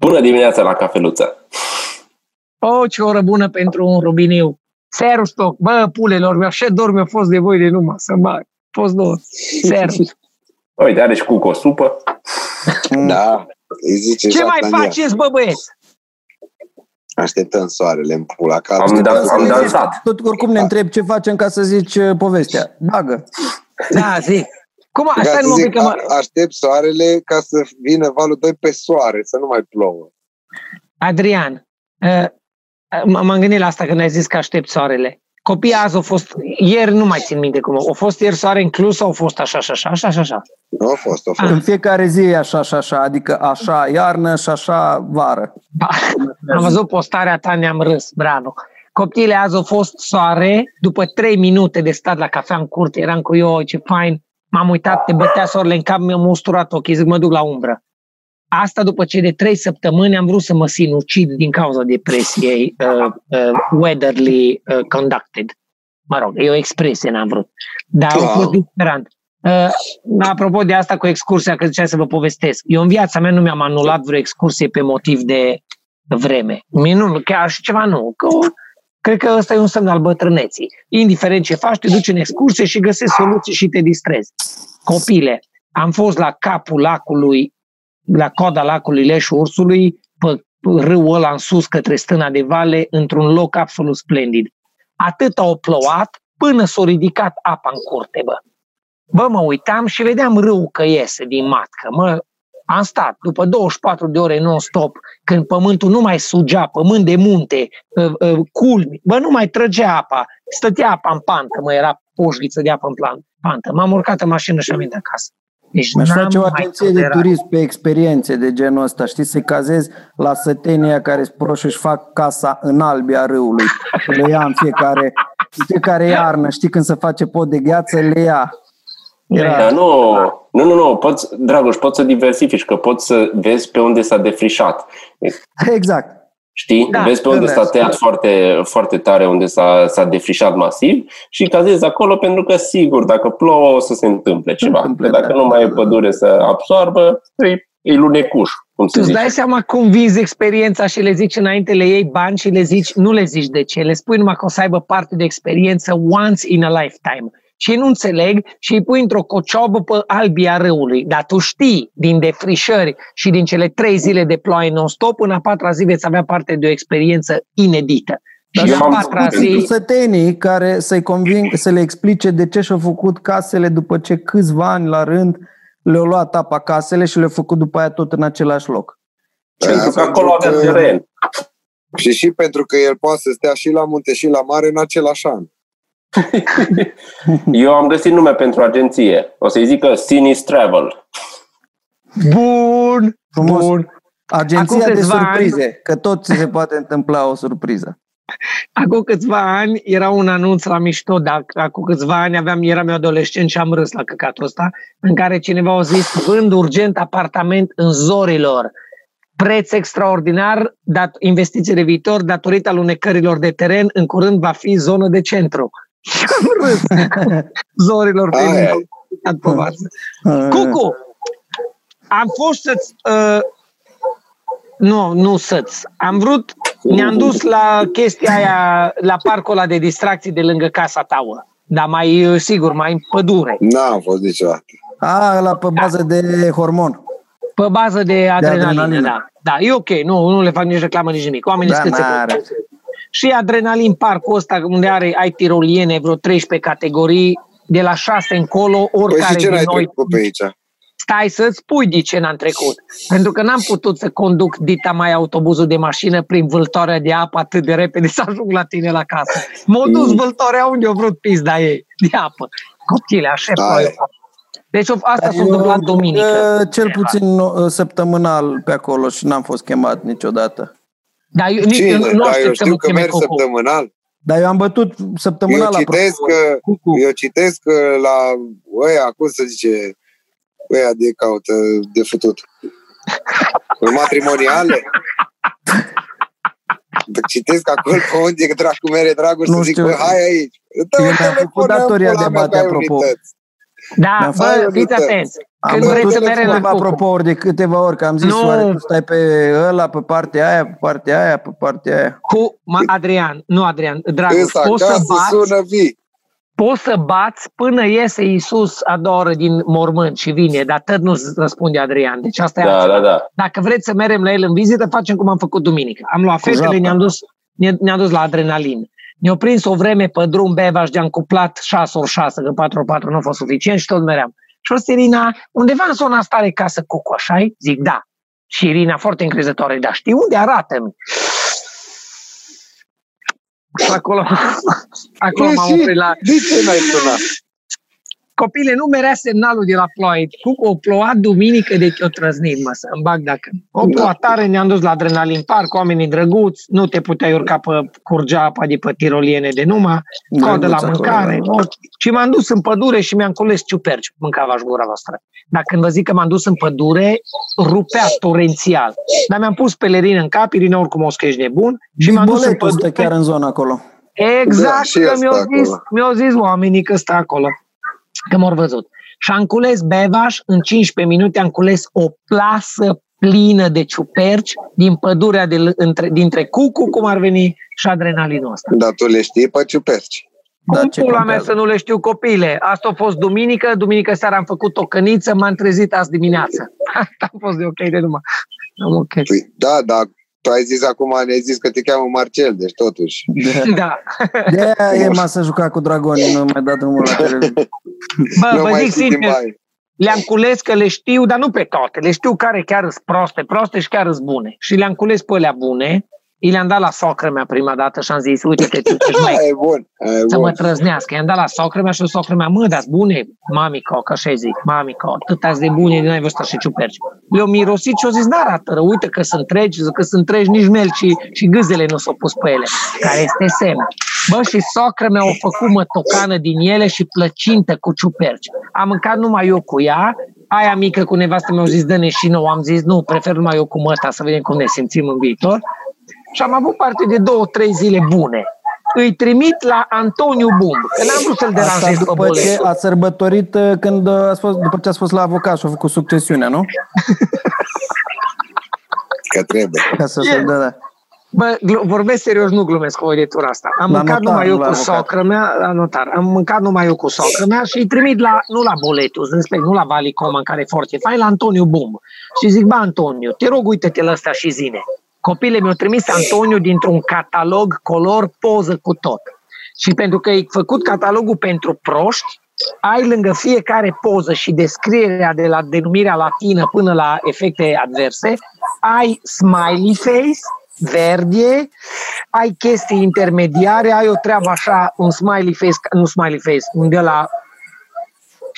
Bună dimineața la cafeluță! O, ce oră bună pentru un rubiniu! Serus toc! Bă, pulelor, așa dor mi-a fost de voi de numai să mă fost două. Serus! Uite, are și cu o supă. Da, îi zice Ce mai Satania. faceți, bă, băieți? Așteptăm soarele în pula ca Am, dan- am dansat. Tot oricum ne întreb ce facem ca să zici uh, povestea. Bagă. Da, zic. Cum, Ca asta să nu mă zic, că mă... a- aștept soarele ca să vină valul 2 pe soare, să nu mai plouă. Adrian, uh, m- m-am gândit la asta când ai zis că aștept soarele. Copiii azi au fost, ieri nu mai țin minte cum, au fost ieri soare inclus sau au fost așa și așa, așa și așa? Nu a fost, a fost. În fiecare zi e așa și așa, adică așa iarnă și așa vară. Ba, Am văzut postarea ta, ne-am râs, bravo. Copiile azi au fost soare, după trei minute de stat la cafea în curte, eram cu eu, ce fain, m-am uitat, te bătea soarele în cap, mi-am usturat ochii, zic, mă duc la umbră. Asta după ce de trei săptămâni am vrut să mă sinucid din cauza depresiei uh, uh, weatherly uh, conducted. Mă rog, e o expresie, n-am vrut. Dar a Wow. fost disperant. Uh, apropo de asta cu excursia, că ziceai să vă povestesc. Eu în viața mea nu mi-am anulat vreo excursie pe motiv de vreme. Mie nu, chiar și ceva nu. Că, cred că ăsta e un semn al bătrâneții. Indiferent ce faci, te duci în excursie și găsești soluții și te distrezi. Copile, am fost la capul lacului, la coada lacului Leșul Ursului, pe râul ăla în sus către stâna de vale, într-un loc absolut splendid. Atât au plouat până s-a ridicat apa în curte, bă. Bă, mă uitam și vedeam râul că iese din matcă. Mă, am stat după 24 de ore non-stop, când pământul nu mai sugea, pământ de munte, uh, uh, culmi, bă, nu mai trăgea apa, stătea apa în pantă, mă, era poșghiță de apă în plan, pantă. M-am urcat în mașină și am venit acasă. Deci Mi-aș n-am face o mai agenție de tolerat. turism pe experiențe de genul ăsta. Știi, să-i cazezi la sătenia care sunt proști și fac casa în albia râului. Le ia în fiecare, în fiecare iarnă. Știi, când se face pod de gheață, le ia. Era, Dar nu, nu, nu, nu, poți, Dragoș, poți să diversifici, că poți să vezi pe unde s-a defrișat. exact. Știi? Da, Vezi pe unde da, s-a da. tăiat foarte, foarte tare, unde s-a, s-a defrișat masiv și cazezi acolo pentru că, sigur, dacă plouă o să se întâmple ceva. întâmple, Că dacă da. nu mai e pădure să absorbă, e, e lunecuș, cum Tu se îți zice. dai seama cum vizi experiența și le zici înainte, le iei bani și le zici, nu le zici de ce, le spui numai că o să aibă parte de experiență once in a lifetime. Și ei nu înțeleg și îi pui într-o cociobă pe albia râului. Dar tu știi, din defrișări și din cele trei zile de ploaie non-stop, în a patra zi veți avea parte de o experiență inedită. Dar și eu în a am patra făcut Pentru zi... sătenii care să-i conving, să le explice de ce și-au făcut casele după ce câțiva ani la rând le-au luat apa casele și le-au făcut după aia tot în același loc. Pentru că Da, acolo avea pentru că- teren. Și și pentru că el poate să stea și la munte și la mare în același an. Eu am găsit nume pentru agenție. O să-i zică Sinis Travel. Bun, Frumos. bun. Agenția Acum de câțiva surprize, că tot ți se poate întâmpla o surpriză. Acum câțiva ani era un anunț la mișto, dar acum câțiva ani aveam, eram eu adolescent și am râs la căcatul ăsta, în care cineva a zis, vând urgent apartament în zorilor, preț extraordinar, dat, investiții de viitor, datorită alunecărilor de teren, în curând va fi zonă de centru. Și am râs. zorilor Aia fiind e. în povață. Cucu, am fost să-ți... Uh, nu, nu să-ți. Am vrut, ne-am dus la chestia aia, la parcul ăla de distracții de lângă casa ta, ă. dar mai, uh, sigur, mai în pădure, N-am fost niciodată. A, la pe bază de hormon. pe bază de adrenalină, adrenalină. da. Da, e ok, nu, nu le fac nici reclamă, nici nimic. Oamenii Da, sunt cât se n-are. pot. Și adrenalin parcul ăsta, unde are, ai tiroliene, vreo 13 categorii, de la 6 încolo, Păi oricare și ce din n-ai noi trecut pe aici? stai să-ți spui de ce n-am trecut. Pentru că n-am putut să conduc dita mai autobuzul de mașină prin vâltoarea de apă atât de repede să ajung la tine la casă. M-a dus vâltoarea unde a vrut pizda ei de apă. Copile, așa Da, ploaie. e. Deci asta s-a Eu întâmplat am duminică. uh, Cel puțin uh, săptămânal pe acolo și n-am fost chemat niciodată. Dar eu, nici, Cine? eu nu Dar aștept eu să știu mă că cheme merg Coco. săptămânal. Dar eu am bătut săptămânal Eu citesc apropo. că, Cucu. eu citesc că la ăia, cum să zice, ăia de caută, de futut. În matrimoniale. Deci Citesc acolo pe unde că dracu mere Dragoș Nu să zic, știu. bă, hai aici. Dă Eu mi-am făcut datoria de bate, apropo. Da, Mi-am bă, făcut fiți unități. atenți. Am Când vreți văzut să de merem la câteva Cucu. propouri de câteva ori, că am zis, Nu. oare tu stai pe ăla, pe partea aia, pe partea aia, pe partea aia. Cu ma, Adrian, nu Adrian, Dragoș, Însă poți să, acasă bați, sună vii. poți să bați până iese Iisus a doua oră din mormânt și vine, dar tot nu răspunde Adrian. Deci asta e Da, altceva. da, da. Dacă vreți să merem la el în vizită, facem cum am făcut duminică. Am luat fetele, japă. ne-am dus, ne- ne-am dus la adrenalin. Ne-au prins o vreme pe drum, Bevaș și de-am cuplat 6 ori 6, că 4 ori 4 nu a fost suficient și tot meream. Și o zis Irina, undeva în zona asta are casă Cucu, așa Zic, da. Și Irina, foarte încrezătoare, da, știi unde arată-mi? Și acolo, acolo Păi m-am și oprit la... De ce n-ai sunat? Copile, nu merea semnalul de la ploaie. Cucu o plouat duminică de o trăznit, mă, să îmi bag dacă. O plouat tare, ne-am dus la adrenalin park, oamenii drăguți, nu te puteai urca pe curgea apa de pe tiroliene de numai, coadă la Drăguț mâncare. acolo, o- Și m-am dus în pădure și mi-am cules ciuperci, mâncava și gura voastră. Dar când vă zic că m-am dus în pădure, rupea torențial. Dar mi-am pus pelerină în cap, Irina oricum o scrie nebun, și m-am dus în Biboletul stă pădure. chiar în zona acolo. Exact, Da, și că ăsta mi-au zis, acolo. mi-au zis oamenii că stă acolo, că m-au văzut. Și am cules bevaș, în 15 minute am cules o plasă plină de ciuperci din pădurea de, l- între, dintre Cucu, cum ar veni, și adrenalinul ăsta. Dar tu le știi pe ciuperci. Da, Cum ce pula mea contează? să nu le știu copile? Asta a fost duminică, duminică seara am făcut o căniță, m-am trezit azi dimineață. Asta a fost de ok de numai. Am ok. Păi, da, dar tu ai zis acum, ne-ai zis că te cheamă Marcel, deci totuși. Da. De aia e masa juca cu dragonii, nu mai dat drumul la televizor. Bă, nu vă mai zic știi sincer, mai. le-am cules că le știu, dar nu pe toate. Le știu care chiar sunt proste, proste și chiar sunt bune. Și le-am cules pe alea bune. I le-am dat la socră mea prima dată și am zis, uite te tu ce mai Aia e bun, aia e să mă bun. trăznească. I-am dat la socră mea și socră mea, mă, dar bune, mamico, că așa zic, mamico, atât de bune, n-ai văzut așa ciuperci. Le-au mirosit și au zis, n-arată rău, uite că sunt tregi, zic că sunt tregi, nici melci și gâzele nu s-au pus pe ele, care este semn. Bă, și socră mea au făcut mătocană din ele și plăcintă cu ciuperci. Am mâncat numai eu cu ea, aia mică cu nevastă mi-au zis, dă-ne și nouă. Am zis, nu, prefer numai eu cu măta, să vedem cum ne simțim în viitor. Și am avut parte de două, trei zile bune. Îi trimit la Antoniu Bumb, că n-am vrut să-l Asta deranjez pe după ce boletul. a sărbătorit uh, când uh, ați fost, după ce ați fost la avocat și a făcut succesiunea, nu? Că trebuie. Ca să E. se da, da. Bă, glu- vorbesc serios, nu glumesc cu auditura asta. Am La mâncat notar, numai eu nu la cu avocat. socră mea, la notar, am mâncat numai eu cu socră mea și îi trimit la, nu la Boletus, respect, nu la Vali Coman, care e foarte fain, la Antoniu Bumb. Și zic, bă, Antoniu, te rog, uite-te la ăsta și zine. Copile mi-au trimis Antoniu dintr-un catalog color poză cu tot. Și pentru că ai făcut catalogul pentru proști, ai lângă fiecare poză și descrierea de la denumirea latină până la efecte adverse, ai smiley face, verde, ai chestii intermediare, ai o treabă așa, un smiley face, nu smiley face, un de la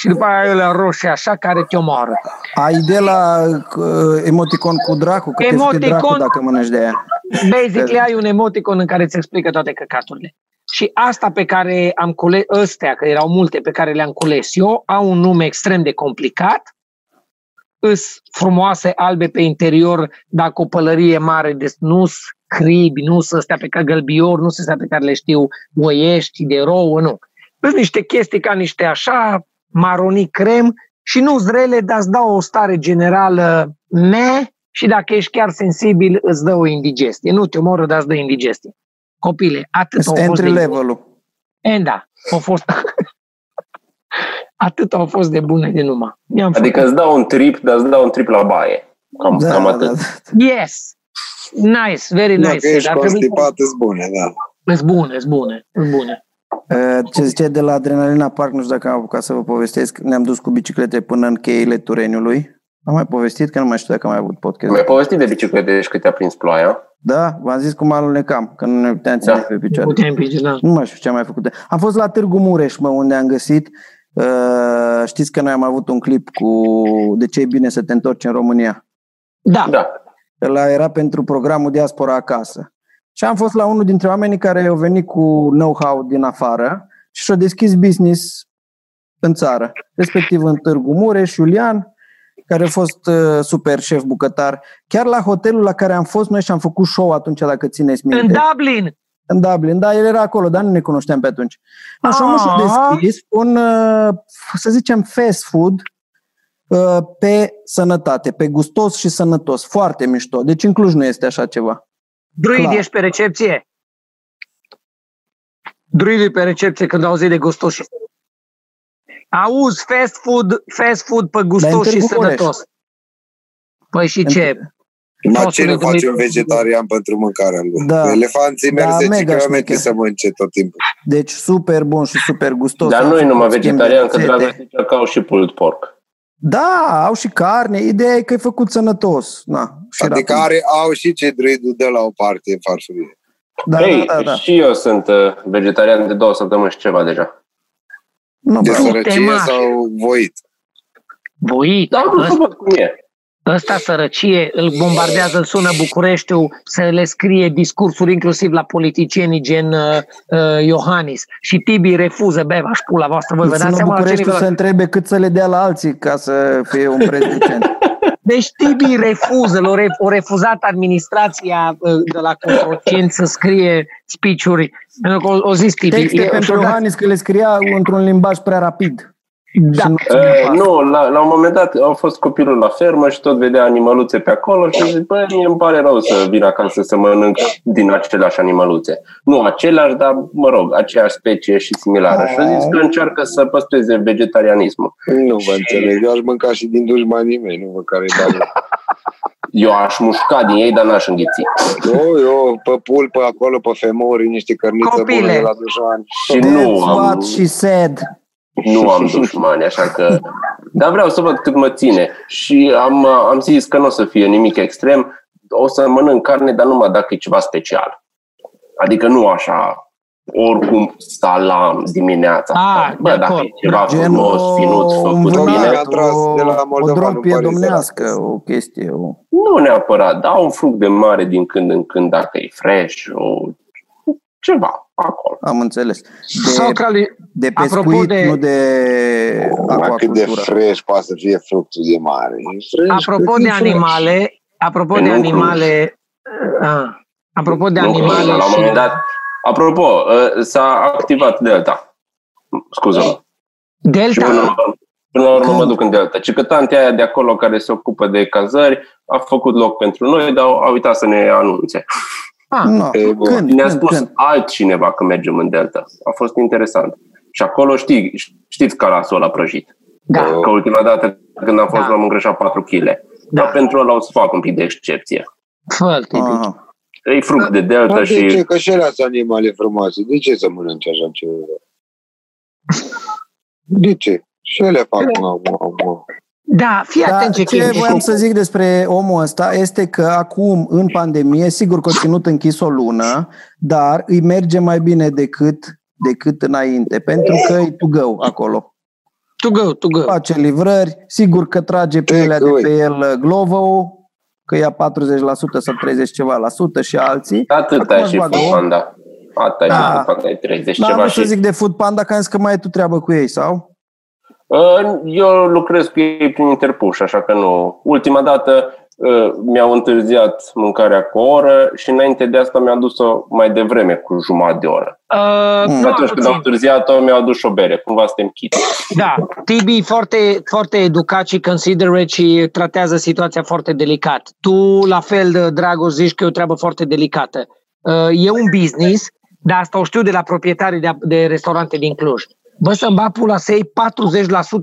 și după aia ai la roșie așa care te omoară. Ai de la uh, emoticon cu dracu, că te Emoticon- fute dracu dacă mănânci de aia. Basically ai un emoticon în care îți explică toate căcaturile. Și asta pe care am cules, ăstea, că erau multe pe care le-am cules eu, au un nume extrem de complicat, îs frumoase, albe pe interior, dacă o pălărie mare, de nu cribi, nu sunt astea pe care gălbior, nu sunt astea pe care le știu oiești, de rouă, nu. Sunt niște chestii ca niște așa, maronii crem și nu zrele, dar îți dau o stare generală me și dacă ești chiar sensibil, îți dă o indigestie. Nu te omoră, dar îți dă indigestie. Copile, atât au fost Entry de level-ul. E, da, au fost... atât au fost de bune de numai. Mi-am Adică îți dau un trip, dar îți dau un trip la baie. Cam, Da, cam da, atât. da. Yes! Nice, very Dacă nice. ești Dar trebuie- constipat, îți bune, da. Îs bune, îs bune, îs bune. Uh, Ce zice de la Adrenalina Park, nu știu dacă am apucat să vă povestesc, ne-am dus cu biciclete până în cheile Tureniului. Am mai povestit, că nu mai știu dacă am mai avut podcast. Mi-ai povestit de biciclete și cât te-a prins ploaia. Da, v-am zis cum alunecam, că nu ne puteam ține Da. pe picioare. Putem pice, da. Nu mai știu ce am mai făcut. Am fost la Târgu Mureș, mă, unde am găsit. Uh, știți că noi am avut un clip cu De ce e bine să te întorci în România. Da, Da. Ăla era pentru programul Diaspora Acasă. Și am fost la unul dintre oamenii care au venit cu know-how din afară și și-au deschis business în țară, respectiv în Târgu Mureș, Iulian, care a fost uh, super șef bucătar. Chiar la hotelul la care am fost noi și am făcut show atunci, dacă țineți minte. în Dublin. În Dublin, da, el era acolo, dar nu ne cunoșteam pe atunci. Așa omul și-a Ah. deschis un, uh, să zicem, fast food uh, pe sănătate, pe gustos și sănătos. Foarte mișto. Deci în Cluj nu este așa ceva. Druid, Clar. ești pe recepție? Druid e pe recepție când auzi de gustos și... Auzi, fast food, fast food pe gustos și Târgu Mureș. sănătos. Păi și ce? Ma Poți ce să ne ne face un gândim- vegetarian pentru mâncarea lui? Da. Elefanții Da, merg 10 mega km șmecher. să mănânce tot timpul. Deci super bun și super gustos. Dar Au nu e numai făcut schimb de vegetarian, că rețete. Dragoș zicea că au și pulled pork. Da, au și carne. Ideea e că e făcut sănătos. Na, și Adică rapid. are, au și ce druidul de la o parte în farfurie. Da, Ei, da, da, da. și eu sunt uh, vegetarian de două săptămâni și ceva deja. Nu, De bravo. sărăcie temaș. sau voit. Voi, Da, nu să văd cum e. ăsta sărăcie, îl bombardează, îl sună Bucureștiul să le scrie discursuri inclusiv la politicienii gen uh, uh, Iohannis. Și Tibi refuză, bă, v-aș pula voastră, voi vă dați Sună seama la ce Bucureștiul nivel... să întrebe cât să le dea la alții ca să fie un preț decent. Deci Tibi refuză, l-a re- o refuzat administrația uh, de la Cotroceni să scrie speech-uri. Pentru că o, o zis Tibi. Texte e- pentru și-o dat- Iohannis că le scria într-un limbaj prea rapid. Da. Și nu ține Uh, pas. nu, la, la un moment dat a fost copilul la fermă și tot vedea animăluțe pe acolo și zic, băi, mie îmi pare rău să vin acasă să mănânc din aceleași animăluțe. Nu aceleași, dar, mă rog, aceeași specie și similară. Și a zis că încearcă să păstreze vegetarianismul. Nu vă înțeleg. Eu aș mânca și din dușmanii mei, nu vă care bani. Eu aș mușca din ei, dar n-aș înghiți. Eu, eu, pe pulpă acolo, pe femori, niște cărniță Copile. bună de la dușmani. Și nu That's am, what she said. Nu am dușmani, așa că... Dar vreau să văd cât mă ține. Și am, am zis că nu o să fie nimic extrem. O să mănânc carne, dar numai dacă e ceva special. Adică nu așa, oricum salam dimineața. Ah, Bă, de dacă acord. e ceva Gen frumos, finuț, o făcut vânat. bine, Mi-a tras de la o, Moldova, o nu drompie pare domnească, o chestie. O... nu neapărat, da, un fruct de mare din când în când, dacă e fresh, o, ceva acolo. Am înțeles. Sau De, ca lui, de apropo pescuit, de- nu de Acum, cât de aquacultură. fresh poate să fie fructul de mare. E fresh, apropo cât de e fresh. animale, apropo În de Cluj. animale, uh, apropo de Nu, animale la un și... moment dat, apropo, ă, s-a activat Delta. Scuză-mă. Și Delta, până la urmă, până la urmă Când? mă duc în Delta. Și că tantea aia de acolo care se ocupă de cazări a făcut loc pentru noi, dar a uitat să ne anunțe. Ah, No. E, bun. Când? Ne-a Când? spus Când? altcineva că mergem în Delta. A fost interesant. Și acolo știi, știți calasul ăla prăjit. da, Că ultima dată când am fost Da. l-am îngrășat 4 kg. Da. Dar pentru ăla o să fac un pic de excepție. fă Aha. E fruct de Delta Dar de ce? și Că și alea sunt animale frumoase. De ce să mănânci așa ceva? De ce? Și ele fac mau, mau, mau. Da, fii Da, atent ce ce chestie. voiam să zic despre omul ăsta este că acum, în pandemie, sigur că a ținut închis o lună, dar îi merge mai bine decât, decât înainte, pentru că e to go acolo. To go, to go. Face livrări, sigur că trage pe ele de pe el uh, Glovo, că ia 40% sau 30 ceva la sută și alții. atât Acum ai își și bagă Food om. Panda. Atât ai Da. și Food Panda, ai 30 Da, ceva nu să și... zic de Food Panda, că am zis că mai ai tu treabă cu ei, sau? Uh, Eu lucrez cu ei prin interpuși, așa că nu. Ultima dată uh, mi-au întârziat mâncarea cu o oră și înainte de asta mi-a dus-o mai devreme, cu jumătate de oră. Uh, Mm. Și nu, atunci când au puțin. întârziat-o, mi-au adus o bere. Cumva suntem chit. Da, Tibi foarte, foarte educat și considerate și tratează situația foarte delicat. Tu, la fel, Dragoș, zici că e o treabă foarte delicată. Uh, E un business, dar asta o știu de la proprietarii de, de restaurante din Cluj. Bă, să-mi bat pula să iei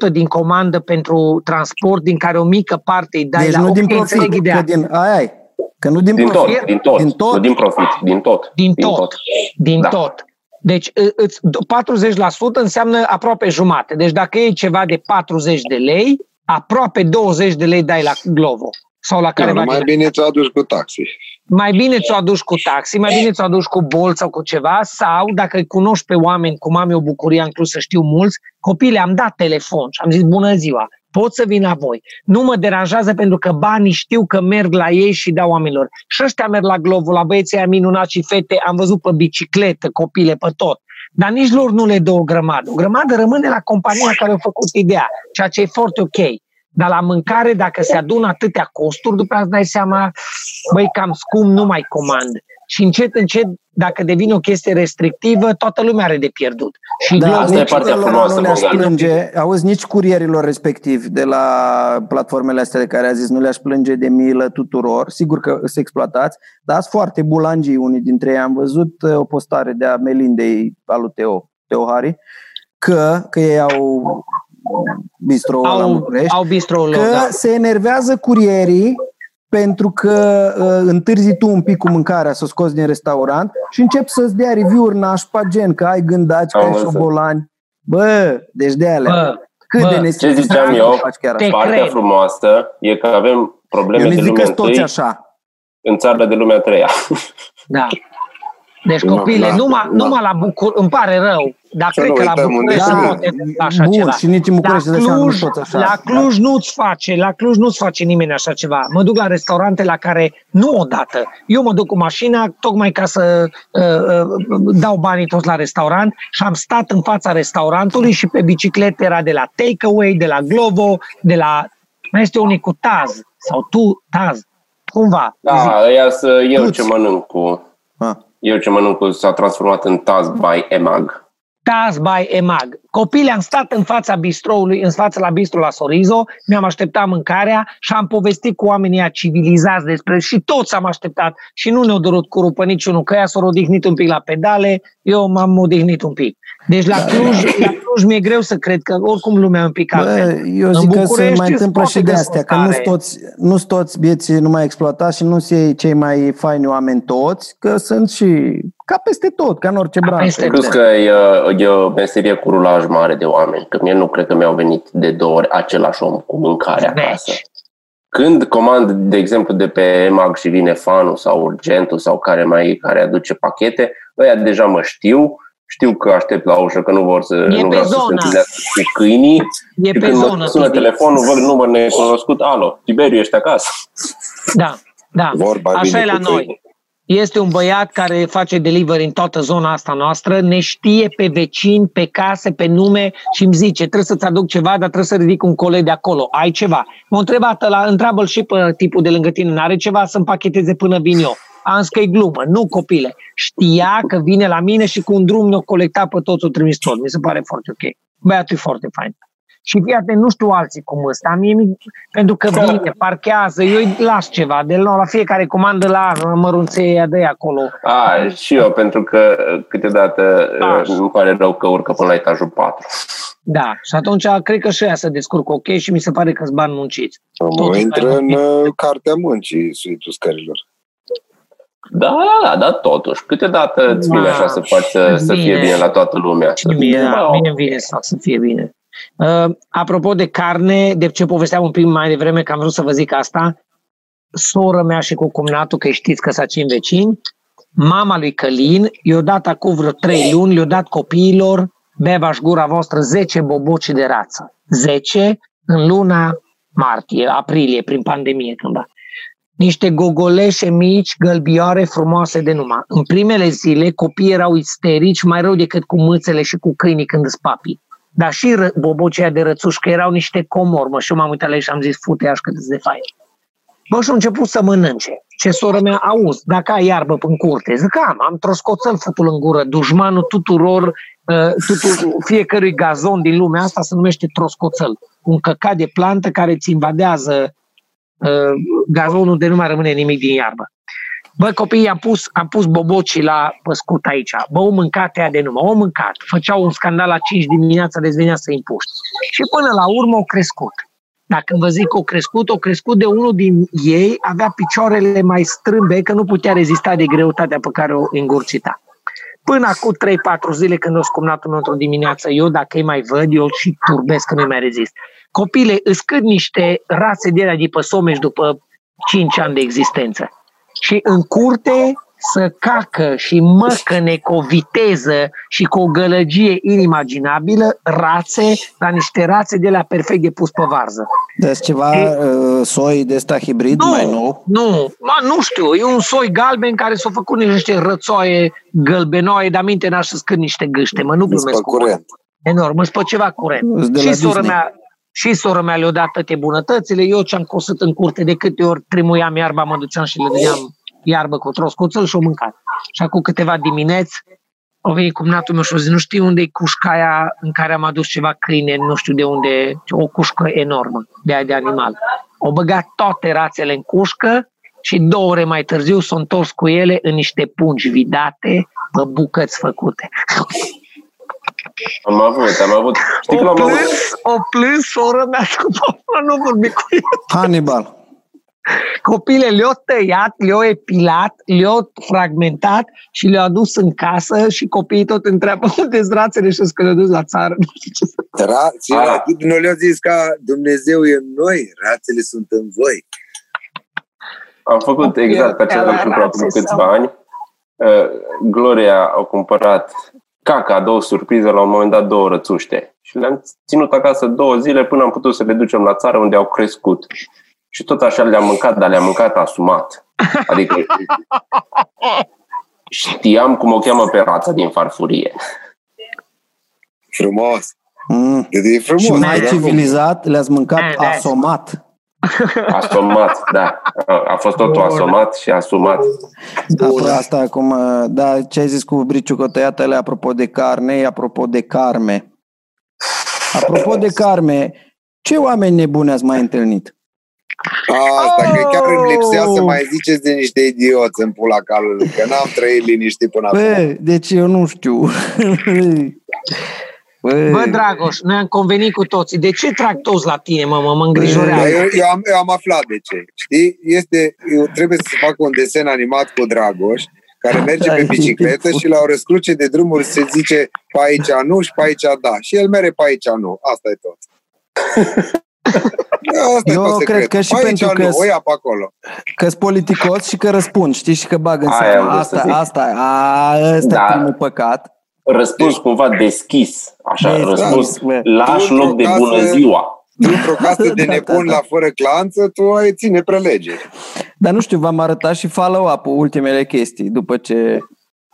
40% din comandă pentru transport, din care o mică parte îi dai Deci la nu din ok, înțeleg profit, ideea. că din aia ai. Că nu din, Din profit. tot, din tot. Din tot? Nu din profit, din tot. Din tot. Din Da. tot. Deci î- îți, 40% înseamnă aproape jumate. Deci dacă iei ceva de 40 de lei, aproape 20 de lei dai la Glovo. Sau la care Nu, mai bine ți-o aduci cu taxi. Mai bine ți-o aduci cu taxi, mai bine ți-o aduci cu bol sau cu ceva, sau dacă îi cunoști pe oameni, cum am eu bucuria în Cluj să știu mulți, copile, am dat telefon și am zis bună ziua, pot să vin la voi. Nu mă deranjează pentru că banii știu că merg la ei și dau oamenilor. Și ăștia merg la Glovo, la băieții aia minunați și fete, am văzut pe bicicletă, copile, pe tot. Dar nici lor nu le dă o grămadă. O grămadă rămâne la compania care a făcut ideea, ceea ce e foarte ok. Dar la mâncare, dacă se adună atâtea costuri, după aceea îți dai seama, băi, cam scump, nu mai comand. și încet, încet, dacă devine o chestie restrictivă, toată lumea are de pierdut. Și Da, Asta e nici partea lor frumoasă, nu le-aș Bogdan. plânge, auzi, nici curierilor respectivi de la platformele astea de care a zis, nu le-aș plânge de milă tuturor, sigur că sunt exploatați, dar sunt foarte bulangii unii dintre ei. Am văzut uh, o postare de a Melindei, a lui Teo, Teo Hari, că, că ei au bistrou la Au, București, au bistroul lor, că da. se enervează curierii pentru că uh, întârzi tu un pic cu mâncarea să o scoți din restaurant și încep să-ți dea review-uri nașpa gen că ai gândaci, că Am ai văzut. șobolani. Bă, deci de alea. Bă, Cât bă, de Ce necesitar ziceam eu? faci chiar Te așa. Partea cred. frumoasă e că avem probleme Eu de nu zic lumea că toți întâi așa. în țara de lumea a treia. Da. Deci Nu, copile, da, numai, da. numai la Bucur, îmi pare rău, dar Să cred nu că la uităm unde București suntem. nu poate așa Bun, ceva. și nici în La București de seama nu Cluj, toți așa. la Cluj nu-ți face, la Cluj nu-ți face nimeni așa ceva. Mă duc la restaurante la care, nu odată, eu mă duc cu mașina tocmai ca să uh, uh, dau banii toți la restaurant și am stat în fața restaurantului și pe bicicletă era de la Takeaway, de la Glovo, de la... Mai este unii cu Taz sau tu, Taz, cumva. Da, ăia să eu Tuți. ce mănânc cu... Ah. Eu ce mănânc cu s-a transformat în Taz by Emag. Taz by Emag. Copile, am stat în fața bistroului, în fața la bistro la Sorizo, mi-am așteptat mâncarea și am povestit cu oamenii ăia civilizați despre și toți am așteptat și nu ne-au durut curul pe niciunul, că ea s-au odihnit un pic la pedale, eu m-am odihnit un pic. Deci la Cluj, la Cluj mi-e greu să cred că oricum lumea e un pic altfel. Bă, eu În zic că se București mai îți întâmplă poate și de astea, că nu dezvoltare. toți, nu toți bieții numai exploatați și nu sunt ei cei mai faini oameni toți, că sunt și ca peste tot, ca în orice Ca branșă. peste Plus că e, e o meserie cu rulaj mare de oameni, că mie nu cred că mi-au venit de două ori același om cu mâncare acasă. Deci, Când comand, de exemplu, de pe EMAG și vine fanul sau urgentul sau care mai care aduce pachete, ăia deja mă știu, știu că aștept la ușă, că nu vor să, E nu pe vreau să se zonă. întâlnească cu câinii. e și pe când zonă. mă sună Tibi. telefonul, văd număr necunoscut, alo, Tiberiu, ești acasă? Da, da. Vorba Așa vine e la cu noi. câinii. Este un băiat care face delivery în toată zona asta noastră, ne știe pe vecini, pe case, pe nume și îmi zice, trebuie să-ți aduc ceva, dar trebuie să ridic un coleg de acolo. Ai ceva? M-a întrebat la întreabă și pe tipul de lângă tine, n-are ceva să împacheteze până vin eu. Am zis că e glumă, nu copile. Știa că vine la mine și cu un drum ne-o colecta pe toți, o trimis tot. Mi se pare foarte ok. Băiatul e foarte fain. Și fii atent, nu știu alții cum ăsta, mie, mi- pentru că vine, parchează, eu îi las ceva, de la, la fiecare comandă la mărunțeia de acolo. A, și eu, pentru că câteodată Da. uh, îmi pare rău că urcă până la etajul 4. Da, și atunci cred că și ea se descurcă ok și mi se pare că sunt bani munciți. Mă Totul intră mai în mult. uh, cartea muncii suitul scărilor. Da, da, da, da, totuși. Câteodată îți vine Da, așa să faci să, să fie bine. bine la toată lumea. Și mie, Da. da, mie îmi vine să, să fie bine. Uh, apropo de carne, de ce povesteam un pic mai devreme, că am vrut să vă zic asta, sora mea și cu cumnatul, că știți că s-a cinci vecini, mama lui Călin, i-a dat acum vreo trei luni, le-a dat copiilor, bebaș gura voastră, 10 boboci de rață. 10 în luna martie, aprilie, prin pandemie cândva. Niște gogoleșe mici, gălbioare, frumoase de numai. În primele zile, copiii erau isterici, mai rău decât cu mâțele și cu câinii când îți papii. Dar și ră- bobocii ăia de rățuși, că erau niște comori, mă, și eu m-am uitat la ei și am zis, fute aș cât de fain. Bă, și au început să mănânce. Ce soră mea, auzi, dacă ai iarbă în curte, zic, am, am troscoțel futul în gură, dușmanul tuturor, uh, tutur, fiecărui gazon din lumea asta se numește troscoțel. Un căcat de plantă care îți invadează uh, gazonul de nu mai rămâne nimic din iarbă. Bă, copiii, am pus, am pus bobocii la păscut aici. Bă, au mâncat ea de numai, au mâncat. Făceau un scandal la 5 dimineața, deci venea să-i împuști. Și până la urmă au crescut. Dacă vă zic că au crescut, au crescut de unul din ei, avea picioarele mai strâmbe, că nu putea rezista de greutatea pe care o îngurcita. Până acum 3-4 zile când o scumnatul meu într-o dimineață, eu dacă îi mai văd, eu și turbesc că nu mai rezist. Copile, îți cât niște rațe de alea de păsomeși după 5 ani de existență. Și în curte să cacă și măcăne cu o viteză și cu o gălăgie inimaginabilă rațe la niște rațe de la perfect de pus pe varză. Deci ceva uh, soi de ăsta hibrid Nu, mai nou. Nu, ma, nu știu, e un soi galben care s-au făcut niște rățoaie gălbenoaie, dar minte n-aș să scând niște gâște, mă, nu Îți pe glumesc cu curent. Enorm, îți pe ceva curent. Îți de și la sora Disney. mea, și sora mea le-a dat toate bunătățile, eu ce-am cosut în curte, de câte ori trimuiam iarba, mă duceam și le dădeam iarbă cu troscuțel și o mâncat. Și acum câteva dimineți au venit cumnatul meu și au zis, nu știu unde e cușca aia în care am adus ceva câine, nu știu de unde, o cușcă enormă de aia de animal. Au băgat toate rațele în cușcă și două ore mai târziu s-au întors cu ele în niște pungi vidate pe bucăți făcute. Am avut, am avut. Știi că O l-am avut? plâns, o plâns sora mea cu papa, nu vorbi cu el. Hannibal. Copile le-au tăiat, le-au epilat, le-au fragmentat și le-au adus în casă și copiii tot întreabă unde sunt rațele și că le-au dus la țară. Nu știu ce să... Rații, Ah. nu le-au zis ca Dumnezeu e în noi, rațele sunt în voi. Am făcut Copil, exact același lucru acum rațe câțiva sau- ani. Uh, Gloria au cumpărat ca cadou surpriză la un moment dat două rățuște și le-am ținut acasă două zile până am putut să le ducem la țară unde au crescut. Și tot așa le-am mâncat, dar le-am mâncat asumat. Adică știam cum o cheamă pe rața din farfurie. Frumos. Mm. Deci e frumos. Și mai da? civilizat, le-ați mâncat Da, da. asomat. Asomat, da. A, a fost totul asomat și asumat. Apro- Asta acum, da, ce ai zis cu briciu că tăiat alea apropo de carne, apropo de carme. Apropo de carme, ce oameni nebuni ați mai întâlnit? Asta, că chiar îmi lipsea să Oh! mai ziceți de niște idioți în pula calului, că n-am trăit liniștit până acum. Bă, deci eu nu știu. Bă, Bă, Dragoș, noi am convenit cu toții. De ce trag toți la tine, mă, mă, mă Dar îngrijorează? eu, eu, am, eu am aflat de ce. Știi? Este, eu trebuie să fac un desen animat cu Dragoș, care merge pe bicicletă și la o răscruce de drumuri se zice pe aici nu și pe aici da. Și el mere pe aici nu. Asta e tot. Asta Eu e tot cred secretul. că și Pe aici pentru că nu, s- o ia pe acolo. că sunt politicos și că răspund, știi, și că bag în Aia seama. am vrut să Asta, zic. asta, a, ăsta Da. e primul păcat. Răspuns cumva deschis, așa, Deci, răspuns bă. lași Tu, loc de ca bună să- ziua. Tu, într-o casă de Da, da, nebun da. la fără clanță, tu ai ține prelegeri. Dar nu știu, v-am arătat și follow-up-ul, ultimele chestii, după ce...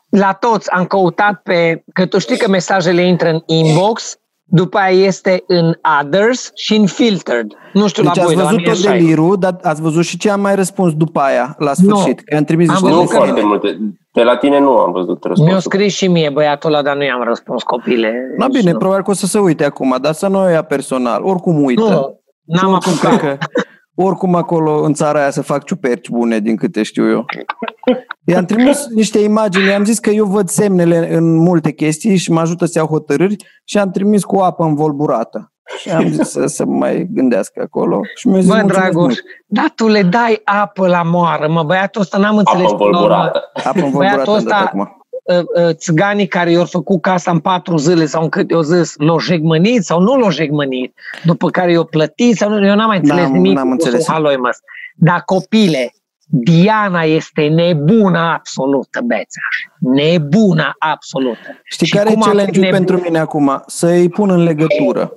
La toți am căutat pe... Că tu știi că mesajele intră în inbox, după aia este în others și în filtered. Nu știu Deci la ați voi, dar la văzut mine tot așa e. delirul, dar ați văzut și ce am mai răspuns după aia, la sfârșit. Că am trimis Am niște Nu văzut că- foarte multe. De la tine nu am văzut Mi-a răspunsul. scris și mie băiatul ăla, dar nu i-am răspuns copile. Na Deci bine, nu. probabil că o să se uite acum, dar să nu o ia personal. Oricum uită. Nu, n-am oricum apucat. cred că oricum acolo în țara aia se fac ciuperci bune, din câte știu eu. I-am trimis niște imagini, i-am zis că eu văd semnele în multe chestii și mă ajută să iau hotărâri și am trimis cu apă învolburată. Și am zis să se mai gândească acolo. Și mi-a zis, Bă, mulțumesc Dragoș, mult. da, tu le dai apă la moară, mă, băiatul ăsta n-am înțeles. Apă până la urmă. învolburată. Apă învolburată Băiatul am dat ăsta- acum. uh, uh, țiganii care i-au făcut casa în patru zile sau în câte o zis, l-au jegmănit sau nu l-au jegmănit, după care i-au plătit sau nu, eu n-am mai înțeles N-am- nimic. n-am cu înțeles. Haloi, mă. Dar copile, Diana este nebună absolută, Bețaș. Nebună absolută. Știi Și care e cum a challenge fi nebun? pentru mine acum? Să-i pun în legătură.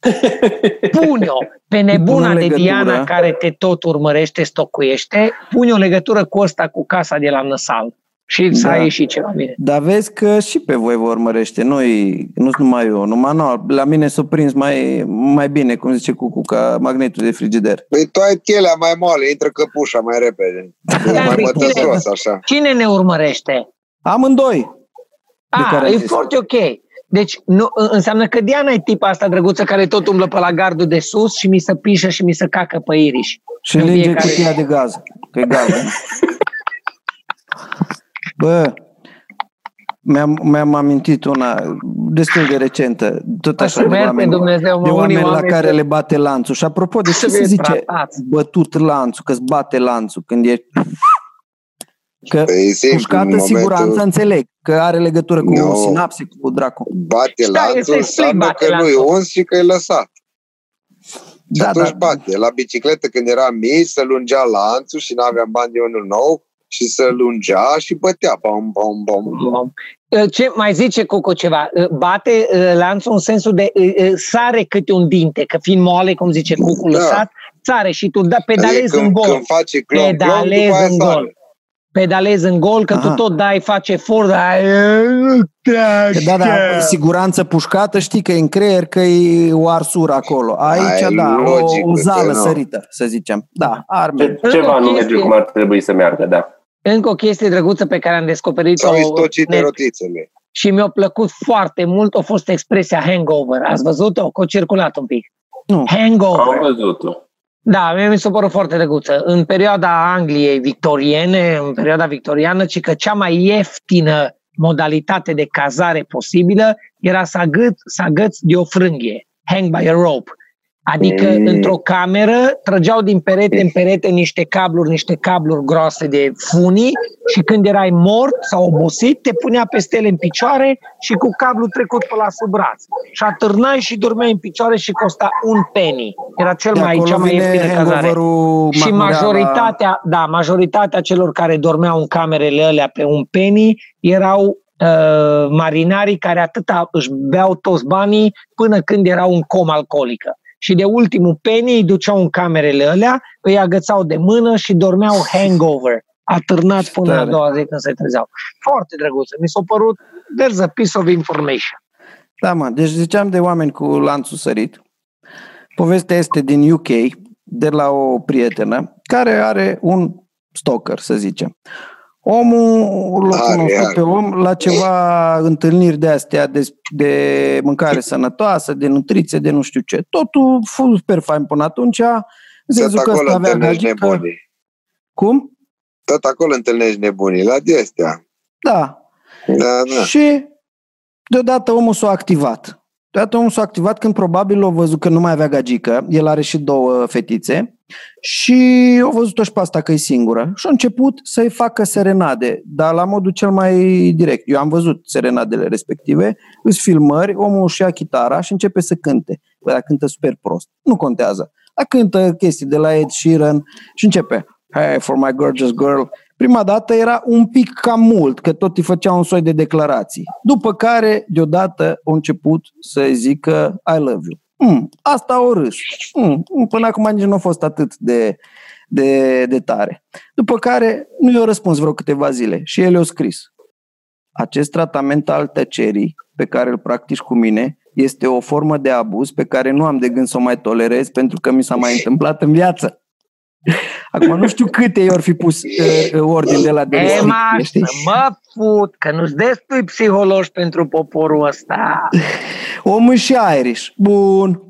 Pune-o pe Pun nebuna în de legătură. Diana care te tot urmărește, stocuiește, pune o legătură cu ăsta, cu casa de la Năsal. Și să Da. ai ieșit ceva bine. Dar vezi că și pe voi vă urmărește. Noi, nu sunt numai eu, numai nu. La mine s-a prins mai, mai bine, cum zice Cucu, ca magnetul de frigider. Păi tu ai chelea mai moale, intră căpușa mai repede. E Da, mai păi, mătăsos, așa. Cine ne urmărește? Amândoi. De A, care ai e zis. foarte ok. Deci nu, înseamnă că Diana e tipa asta drăguță care tot umblă pe la gardul de sus și mi se pișă și mi se cacă pe iriș. Și În linge fiecare- cutia de gaz, că e galben. Bă, mi-am, mi-am amintit una destul de recentă, tot Să așa de merg pe oameni, Dumnezeu, mă, de unii oameni la oameni care să- le bate lanțul. Și apropo, de ce se Trebuie zice tratați. bătut lanțul, că îți bate lanțul când e... Că Păi e simplu, pușcată în momentul siguranță înțeleg că are legătură cu Nu. sinapse, cu dracu. bate Da, lanțul, este strict înseamnă bate că nu e lanțul. uns și că e lăsat. Și Da, atunci da. bate. La bicicletă când era mic, se lungea lanțul și n-aveam bani de unul nou și se lungea și bătea. Bom, bom, bom. Ce mai zice Cucu ceva? Bate uh, lanțul în sensul de uh, uh, sare câte un dinte, că fiind moale, cum zice Cucu, Da. lăsat, sare și tu da, Adică pedalezi în când, gol. când face clon, clon, Pedalezi după aia în sare. gol. Pedalezi în gol, că Aha. tu tot dai, face for, dar... Că Da, da, siguranță pușcată, știi că e în creier, că e o arsură acolo. Aici, Ai da, logic, o, o uite, zală nu. sărită, să zicem. Da, arme. Ce, ceva nu chestie. merge cum ar trebui să meargă, da. Încă o chestie drăguță pe care am descoperit-o S-au istocit net erotițele. și mi-a plăcut foarte mult, a fost expresia hangover. Ați văzut-o? Că a circulat un pic. Nu. Hangover. Am văzut-o. Da, mie mi s-a părut foarte drăguță. În perioada Angliei victoriene, în perioada victoriană, ci că cea mai ieftină modalitate de cazare posibilă era să, agăț, să agăți de o frânghie, hang by a rope. Adică Mm. într-o cameră trăgeau din perete în perete niște cabluri, niște cabluri groase de funii și când erai mort sau obosit, te punea peste ele în picioare și cu cablu trecut pe la sub braț. Și atârnai și dormeai în picioare și costa un penny. Era cel De mai, acolo cea mai vine ieftină cazare. hangover-ul Și ma- majoritatea, da, majoritatea celor care dormeau în camerele alea pe un penny erau uh, marinarii care atâta își beau toți banii până când erau în comă alcoolică. Și de ultimul penny îi duceau în camerele alea, îi agățau de mână și dormeau hangover, atârnați până a Tare. doua zi când se trezeau. Foarte drăguță. Mi s-a părut there's a piece of information. Da, mă, deci ziceam de oameni cu lanțul sărit. Povestea este din UK, de la o prietenă, care are un stalker, să zicem. Omul l-a Are, cunoscut are. pe om la ceva întâlniri de astea de, de mâncare sănătoasă, de nutriție, de nu știu ce. Totul fu super fain până atunci. În Tot sensul că acolo ăsta avea întâlnești gagică. nebunii. Cum? Tot acolo întâlnești nebunii, la de astea. Da, Da, da. Și deodată omul s-a activat. Deodată omul s-a activat când probabil a văzut că nu mai avea gagică. El are și două fetițe. Și a văzut-o și pe asta că e singură. Și a început să-i facă serenade, dar la modul cel mai direct. Eu am văzut serenadele respective, îs filmări, omul își ia chitara și începe să cânte. Bă, dar cântă super prost. Nu contează. Dar cântă chestii de la Ed Sheeran și începe. Hey, for my gorgeous girl. Prima dată era un pic cam mult, că tot îi făcea un soi de declarații. După care, deodată, a început să zică I love you. Mm, asta o râs. Mm, până acum nici nu a fost atât de, de, de tare. După care nu i-a răspuns vreo câteva zile și el i-a scris. Acest tratament al tăcerii pe care îl practici cu mine este o formă de abuz pe care nu am de gând să o mai tolerez pentru că mi s-a mai întâmplat în viață. Acum nu știu câte i-or fi pus uh, ordin de la de E, restricție, știi? mă, mă fut, că nu-ți destui psihologi pentru poporul ăsta. Omul și Irish. Bun.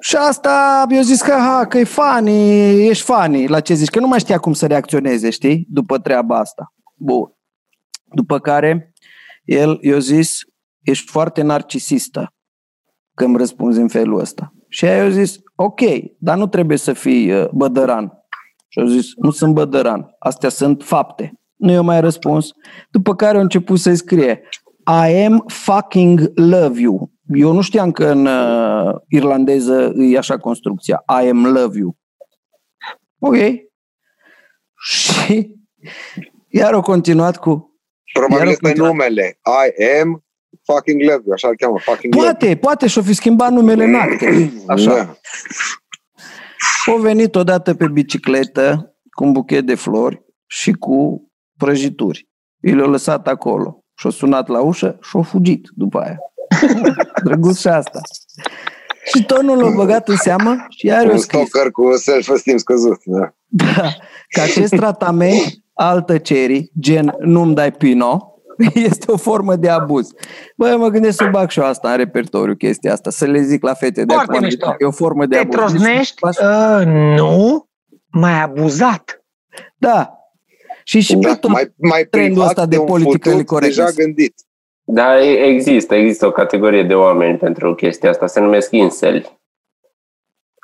Și asta eu zis că, ha, că e funny, ești funny la ce zici, că nu mai știa cum să reacționeze, știi, după treaba asta. Bun. După care, el, eu zis, ești foarte narcisistă când îmi răspunzi în felul ăsta. Și aia eu zis, ok, dar nu trebuie să fii uh, bădăran. Și eu zis, nu sunt bădăran, astea sunt fapte. Nu i-a mai răspuns. După care a început să-i scrie, I am fucking love you. Eu nu știam că în uh, irlandeză e așa construcția. I am love you. Ok. Și iar au continuat cu Probabil Iar este o continuă. numele. I am fucking love you, așa îl cheamă, fucking love Poate, poate și-o fi schimbat numele în acte. Așa. Da. Au venit odată pe bicicletă cu un buchet de flori și cu prăjituri. I le-au lăsat acolo. Și-au sunat la ușă și-au fugit după aia. Drăguț și asta. Și tonul l-a băgat în seamă și iar Un eu scris stalker cu self-esteem scăzut. Da. da, că acest tratament al tăcerii, gen nu-mi dai pino, este o formă de abuz. Băi, mă gândesc să bag și eu asta în repertoriu, chestia asta, să le zic la fete de Foarte acum. mișto. E o formă de Te abuz. trosnești? Deci, Uh, nu, mai abuzat. Da. Și și pe Da, tot mai, mai trendul privat ăsta de, de un politically futut correctness. deja gândit. Da, e- există, există o categorie de oameni pentru chestia asta, se numesc inceli.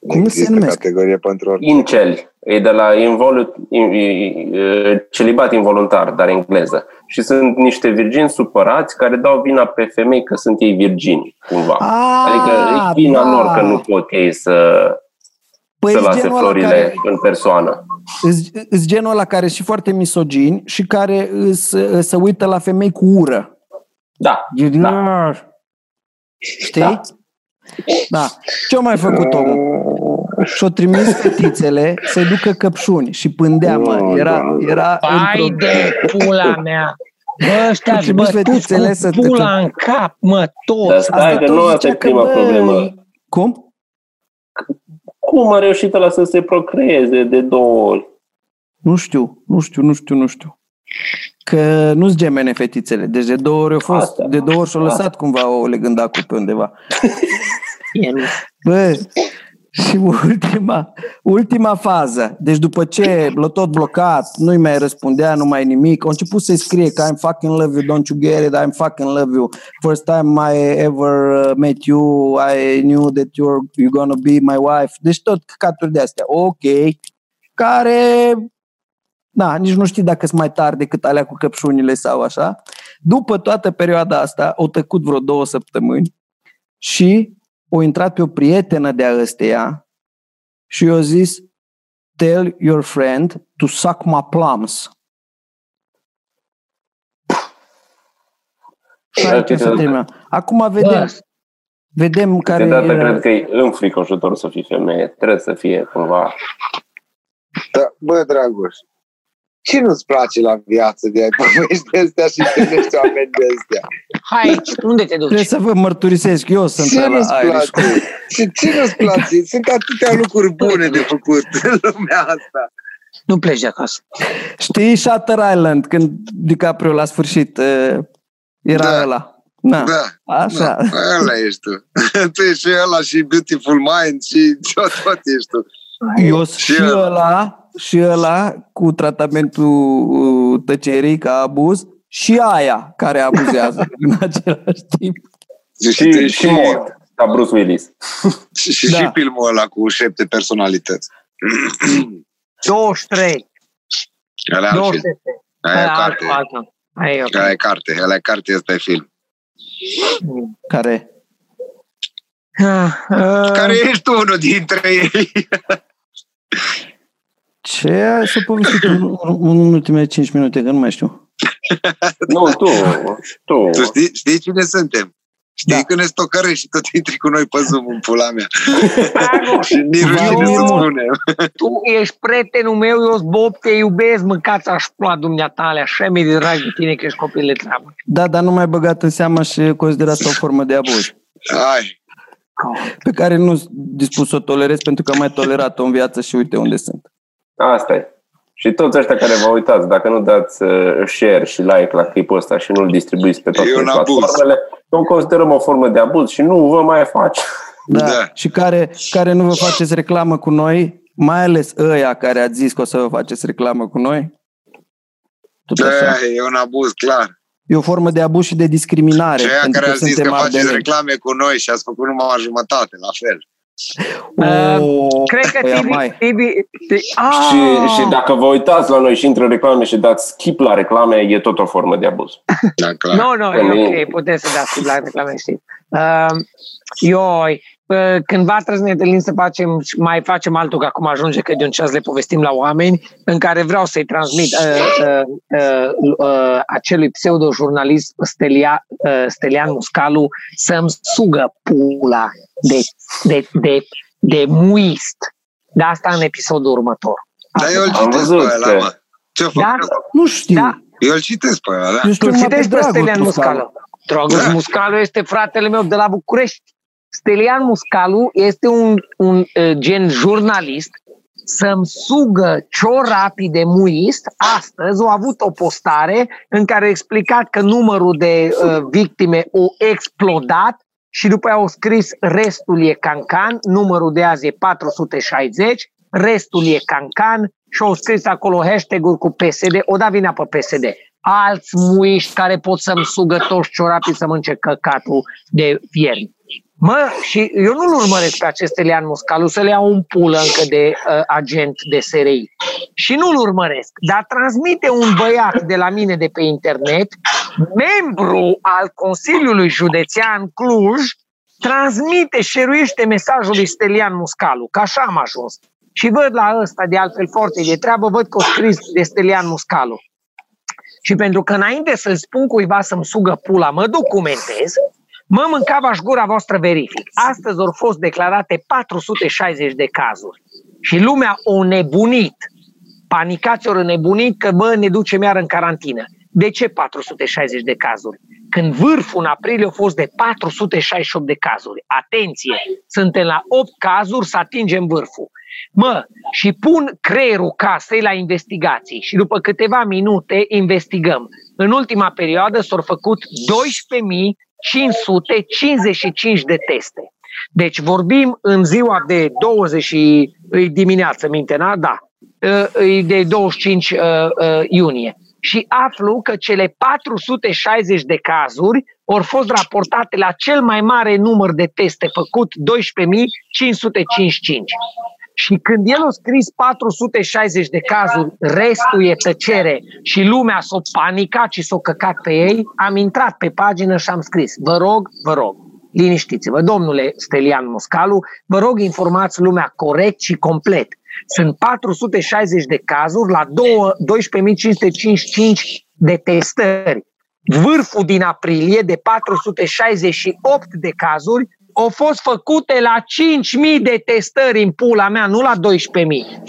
Cum se Există numesc? categorie pentru orice. Inceli, e de la involu- in- in- in- celibat involuntar, dar engleză. Și sunt niște virgini supărați care dau vina pe femei că sunt ei virgini, cumva. A, Adică e vina da. lor că nu pot ei să, păi să îs lase genul ăla florile care, în persoană. îs, îs genul ăla care și foarte misogini și care îs, se uită la femei cu ură. Da, Da. Știi? Da. Da. Ce-a mai făcut omul? Și-o trimis fetițele să-i ducă căpșuni și pândea, mă. Era, era Pai într-o... de pula mea. Bă, ăștia Trebuie bătuți fetițele cu să te- pula în cap, mă, dar toți. stai că tot nu asta zicea e că, prima bă, problemă. Cum? Cum a reușit ăla să se procreeze de două ori? Nu știu, nu știu, nu știu, nu știu. Că nu-ți gemene fetițele. Deci de două ori au fost, Asta. de două ori și-au lăsat cumva o legândacu pe undeva. E, nu. Bă, și ultima, ultima fază. Deci după ce l-a tot blocat, nu-i mai răspundea, nu mai nimic, a început să-i scrie că I'm fucking love you, don't you get it, I'm fucking love you. First time I ever uh, met you, I knew that you're, you're gonna be my wife. Deci tot căcaturi de astea. Ok. Care da, nici nu știi dacă sunt mai tari decât alea cu căpșunile sau așa. După toată perioada asta, au tăcut vreo două săptămâni și o intrat pe o prietenă de-a ăsteia și i-a zis tell your friend to suck my plums. Și aici se termină. Acum vedem, Bă, vedem care Câteodată era- cred că e înfricoșător să fii femeie. Trebuie să fie cumva... Da, bă, Dragoș, ce nu-ți place la viață de ai povești de astea și întâlnești oameni de astea? hai aici, unde te duci? Trebuie să vă mărturisesc, eu sunt Ce ăla nu-ți Irish. place? Ce, ce nu-ți place? Sunt atâtea lucruri bune de făcut în lumea asta. Nu pleci de acasă. Știi Shutter Island, când DiCaprio la sfârșit uh, era Da. ăla. Na, Da, așa. da, ăla ești tu. tu ești și ăla și Beautiful Mind și tot, tot ești tu. Eu sunt și ăla, și ăla cu tratamentul uh, tăcerii ca abuz și aia care abuzează în același timp. Și, și, și mort, ca Bruce Willis. Și, și, Da. și filmul ăla cu șapte personalități. 23. Ăla e alt film. 23. Aia e Aia, carte. alta. Aia e ok. Ăla e carte. Ăla e carte, ăsta e film. Care Ah, ah, Care ești tu unul dintre ei? ce ai să povestit în, în ultimele 5 minute, că nu mai știu. Nu, tu, tu. Tu știi, știi cine suntem? Știi Da. că ne stocărești și tot intri cu noi pe Zoom în pula mea. Dragoș, Și nici rușine să eu- spunem. tu ești prietenul meu, eu sunt Bob, te iubesc, mâncați aș plua dumneata alea, așa mi de drag de tine că ești copil de treabă. Da, dar nu mai băgat în seama și consider asta o formă de abuz Hai. pe care nu sunt dispus să o tolerez pentru că am mai tolerat-o în viață și uite unde sunt. Asta e. Și toți ăștia care vă uitați, dacă nu dați uh, share și like la clipul ăsta și nu-l distribuiți pe toate E un abuz. platformele, nu considerăm o formă de abuz și nu vă mai face. Da. Da. Și care, care nu vă faceți reclamă cu noi, mai ales ăia care ați zis că o să vă faceți reclamă cu noi. Tot așa. Da, e un abuz, clar. E o formă de abuz și de discriminare. Și aia pentru care că a zis că suntem faceți ardeni. reclame cu noi și ați făcut numai jumătate, la fel. O, Cred că păi Tibi... mai. Tibi ti, ah, Și, și dacă vă uitați la noi și intră reclame și dați skip la reclame, e tot o formă de abuz. Da, clar. Nu, nu, e ok, puteți să dați la reclame, știți. Uh, ioi, uh, cândva trebuie să ne întâlnim să facem, mai facem altul, că acum ajunge că de un ceas le povestim la oameni, în care vreau să-i transmit uh, uh, uh, uh, acelui pseudo-jurnalist Stelia, uh, Stelian Muscalu să-mi sugă pula de, de, de, de muist. Dar asta în episodul următor. Dar eu îl Am citesc pe văzut ăla, că- mă. Ce-o Da? făcut? Nu știu. Da. Eu îl citesc pe ăla, da? Eu știu Tu numai pe citești pe Dragoș Stelian Muscalu. Muscalu. Dragoș Da. Muscalu este fratele meu de la București. Stelian Muscalu este un, un uh, gen jurnalist să-mi sugă ciorapii de muist. Astăzi au avut o postare în care a explicat că numărul de uh, victime o explodat și după aia au scris restul e cancan, numărul de azi e 460, restul e cancan și au scris acolo hashtag-uri cu PSD, o da vina pe PSD. Alți muiști care pot să-mi sugă toți ciorapii să mănânce căcatul de vierni. Mă, și eu nu-l urmăresc pe acest Elian Muscalu să le iau un pulă încă de uh, agent de SRI. Și nu-l urmăresc, dar transmite un băiat de la mine de pe internet, membru al Consiliului Județean Cluj, transmite, șeruiește mesajul lui Stelian Muscalu, că așa am ajuns. Și văd la ăsta, de altfel foarte de treabă, văd că o scris de Stelian Muscalu. Și pentru că înainte să-l spun cuiva să-mi sugă pula, mă documentez, mă mâncava și gura voastră verific. Astăzi au fost declarate 460 de cazuri. Și lumea o nebunit. Panicați ori nebunit că, bă, ne ducem iar în carantină. De ce 460 de cazuri? Când vârful în aprilie a fost de 468 de cazuri. Atenție! Suntem la 8 cazuri să atingem vârful. Mă, și pun creierul casei la investigații și după câteva minute investigăm. În ultima perioadă s-au făcut 12.555 de teste. Deci vorbim în ziua de 20 dimineață, minte, da? Da. De 25 uh, uh, iunie și aflu că cele 460 de cazuri au fost raportate la cel mai mare număr de teste făcut, 12.555. Și când el a scris 460 de cazuri, restul e tăcere și lumea s-a panicat și s-a căcat pe ei, am intrat pe pagină și am scris, vă rog, vă rog, liniștiți-vă, domnule Stelian Moscalu, vă rog informați lumea corect și complet. Sunt 460 de cazuri la 12.555 de testări. Vârful din aprilie de 468 de cazuri au fost făcute la 5.000 de testări în pula mea, nu la 12.000,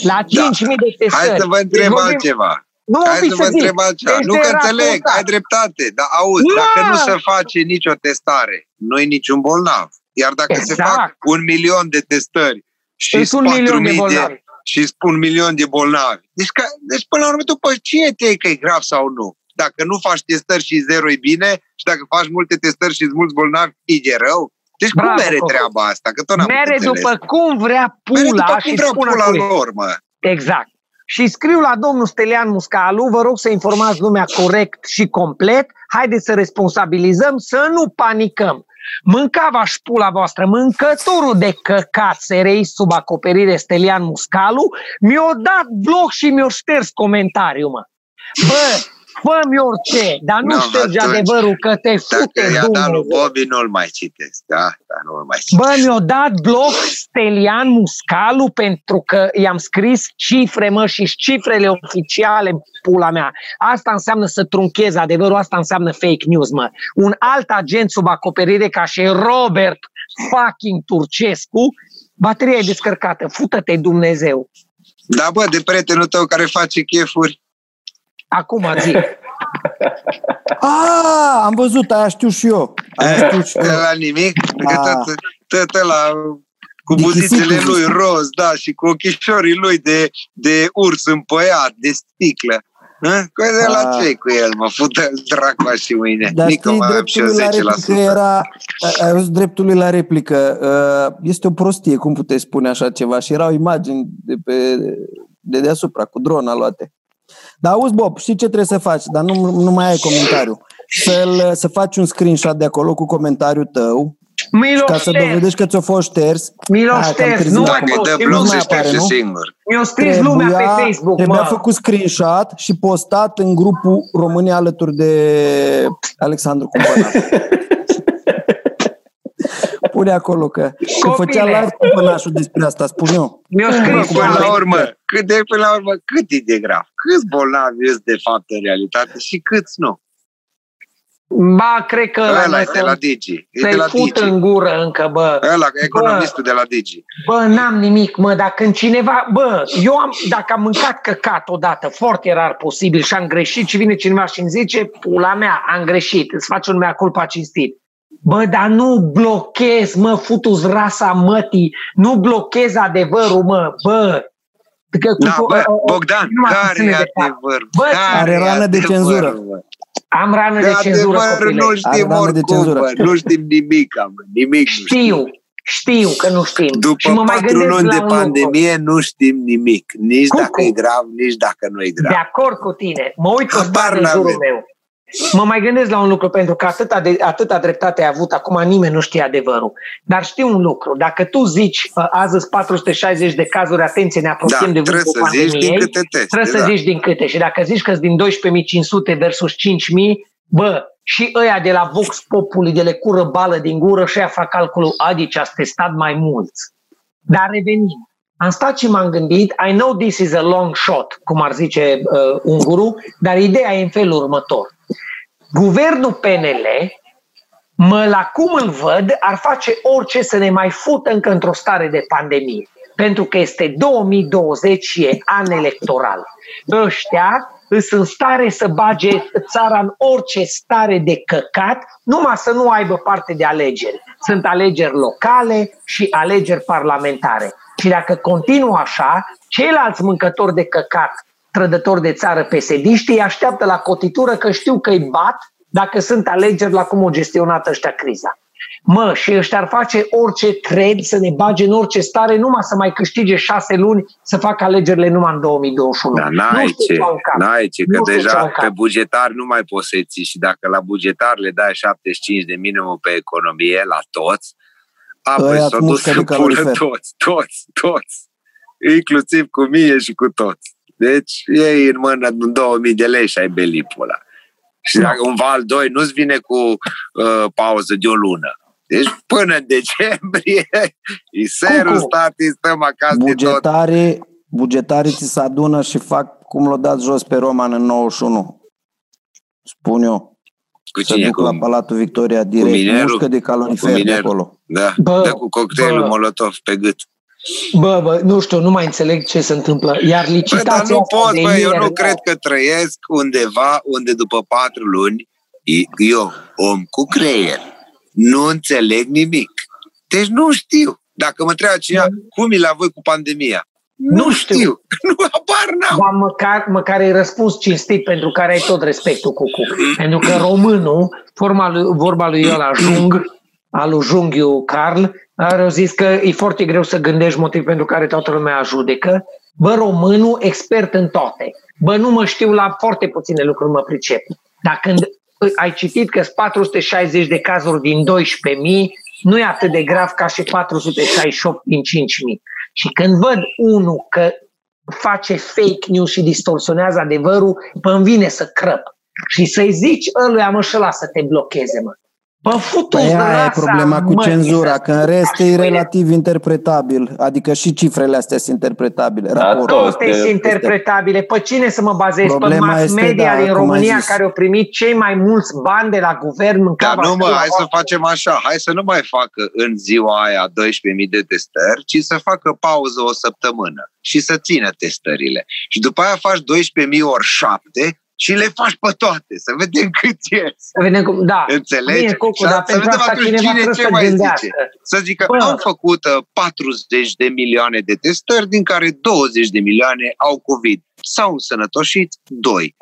la 5.000 da. de testări. Hai să vă întreb deci, altceva. Nu, Hai să vă întreb altceva. Nu că înțeleg, raportat. ai dreptate, dar auzi, nu. dacă nu se face nicio testare, nu e niciun bolnav. Iar dacă exact. se fac un milion de testări și un milion de bolnavi. De, și spun milion de bolnavi. Deci, că, deci până la urmă, tu pe cine te că e grav sau nu? Dacă nu faci testări și zero e bine și dacă faci multe testări și mulți bolnavi, e rău? Deci Bravo, cum mere treaba asta? Că tot n-am mere după cum vrea pula mere după cum și vrea pula lor, mă. Exact. Și scriu la domnul Stelian Muscalu, vă rog să informați lumea corect și complet, haideți să responsabilizăm, să nu panicăm. Mâncava și pula voastră, mâncătorul de căcat SRI sub acoperire Stelian Muscalu, mi-a dat bloc și mi-a șters comentariul, mă. Bă, fă-mi orice, dar nu no, ștergi adevărul că te fute Dacă i-a dat lui Bobby, nu-l mai citesc, da? Dar nu-l mai citesc. Bă, mi-a dat bloc Stelian Muscalu pentru că i-am scris cifre, mă, și cifrele oficiale, pula mea. Asta înseamnă să trunchezi adevărul, asta înseamnă fake news, mă. Un alt agent sub acoperire ca și Robert fucking Turcescu, bateria e descărcată, fută-te Dumnezeu. Da, bă, de prietenul tău care face chefuri, Acum zi. Ah, am văzut, aia știu și eu. Aia știu și eu. La nimic? Că ah. tot, tot la cu buzițele lui roz, da, și cu ochișorii lui de, de urs împăiat, de sticlă. Cu de la ah. ce cu el, mă fută dracu și mâine. Dar Nică știi, dreptul la replică era, ai văzut dreptul la replică, uh, este o prostie, cum puteți spune așa ceva? Și erau imagini de pe de deasupra, cu drona luate. Dar auzi, Bob, știi ce trebuie să faci, dar nu, nu mai ai comentariu. să să faci un screenshot de acolo cu comentariul tău, Miloș ca să dovedești că ți-o fost șters. Miloș șters, nu mai dă bloc să șterge singur. Mi-o scris lumea pe Facebook, Trebuia mă. făcut screenshot și postat în grupul România alături de Alexandru Cumpănat. Pune acolo că, că făcea live cu pănașul despre asta, spun eu. Mi-o scris până la urmă, cât de, până la urmă, cât e de grav? Câți bolnavi ești de fapt în realitate și câți nu? Ba, cred că ăla e de la Digi. E de la fut Digi. în gură încă, bă. Ăla, economistul bă, de la Digi. Bă, n-am nimic, mă, dacă în cineva, bă, eu am, dacă am mâncat căcat odată, foarte rar posibil și am greșit și vine cineva și îmi zice, pula mea, am greșit, îți faci un mea culpa cinstit. Bă, dar nu blochez, mă, futus rasa mătii, nu blochez adevărul, mă, bă. Că, da, bă, Bogdan, care e adevărul? Bă, are rană de cenzură. Bă. Am rană de, de cenzură, copile. nu știm oricum, bă, nu știm nimic, mă, nimic Știu, știu că nu știm. După și mă patru mai luni de pandemie lucru. nu știm nimic, nici Cum? dacă e grav, nici dacă nu e grav. De acord cu tine, mă uit pe în jurul meu. Mă mai gândesc la un lucru, pentru că atâta, de, atâta dreptate ai avut, acum nimeni nu știe adevărul. Dar știu un lucru, dacă tu zici, azi sunt 460 de cazuri, atenție, ne apropiem da, de vârful pandemiei, teste, trebuie să da. zici din câte. Și dacă zici că din 12.500 versus 5.000, bă, și ăia de la Vox Populi, de le cură bală din gură și aia fac calculul, adici ați testat mai mulți. Dar revenim. Am stat și m-am gândit, I know this is a long shot, cum ar zice uh, un guru, dar ideea e în felul următor. Guvernul PNL, mă la cum îl văd, ar face orice să ne mai fută încă într-o stare de pandemie. Pentru că este 2020 și e an electoral. Ăștia sunt în stare să bage țara în orice stare de căcat, numai să nu aibă parte de alegeri. Sunt alegeri locale și alegeri parlamentare. Și dacă continuă așa, ceilalți mâncători de căcat, trădători de țară pesediști, îi așteaptă la cotitură că știu că îi bat dacă sunt alegeri la cum o gestionat ăștia criza. Mă, și ăștia ar face orice cred să ne bage în orice stare, numai să mai câștige șase luni să facă alegerile numai în 2021. Da, n-ai ce, n-ai ce, că deja pe bugetar nu mai poți să ții și dacă la bugetar le dai 75 de minimum pe economie la toți, apoi s-au dus să pună toți, toți, toți, inclusiv cu mie și cu toți. Deci ei în mână 2000 de lei și ai belipul ăla. Și dacă un val 2 nu-ți vine cu uh, pauză de o lună. Deci până în decembrie, iserul statii, stăm acasă bugetarii, de tot. Bugetarii ți se adună și fac cum l-a dat jos pe Roman în 91. Spun eu. Cu cine? Se duc cu, la Palatul Victoria direct. Cu minerul? de calorifer de acolo. Da, bă, da cu cocktailul bă. Molotov pe gât. Bă, bă, nu știu, nu mai înțeleg ce se întâmplă. Iar licitația bă, dar nu pot, bă, eu nu cred că trăiesc undeva unde după patru luni eu, om cu creier, nu înțeleg nimic. Deci nu știu. Dacă mă întreabă cineva, cum e la voi cu pandemia? Nu, nu știu. știu. Nu apar n-am. Dar măcar, măcar ai răspuns cinstit pentru care ai tot respectul cu cu. pentru că românul, forma lui, vorba lui el ajung, al lui Junghiu Carl, au zis că e foarte greu să gândești motiv pentru care toată lumea judecă. Bă, românul, expert în toate. Bă, nu mă știu la foarte puține lucruri, mă pricep. Dar când ai citit că sunt 460 de cazuri din 12.000, nu e atât de grav ca și 468 din 5.000. Și când văd unul că face fake news și distorsionează adevărul, pă vine să crăp. Și să-i zici ăluia, mă, și să te blocheze, mă. Bă, futu păi aia e problema cu cenzura, că în rest e relativ interpretabil, adică și cifrele astea sunt interpretabile. Da, toate sunt interpretabile. Pe cine să mă bazez? Problema pe mass media este, da, din România care au primit cei mai mulți bani de la guvern în Dar nu mă, hai să facem așa, hai să nu mai facă în ziua aia 12.000 de testări, ci să facă pauză o săptămână și să țină testările. Și după aia faci 12.000 ori 7 și le faci pe toate, să vedem cât e. Să vedem cum, da. Înțelegi? Bine, Cucu, dar să vedem atunci cine ce mai gândească. zice. Să zică, Bă. am făcut 40 uh, de milioane de testări, din care 20 de milioane au COVID. S-au însănătoșit 2.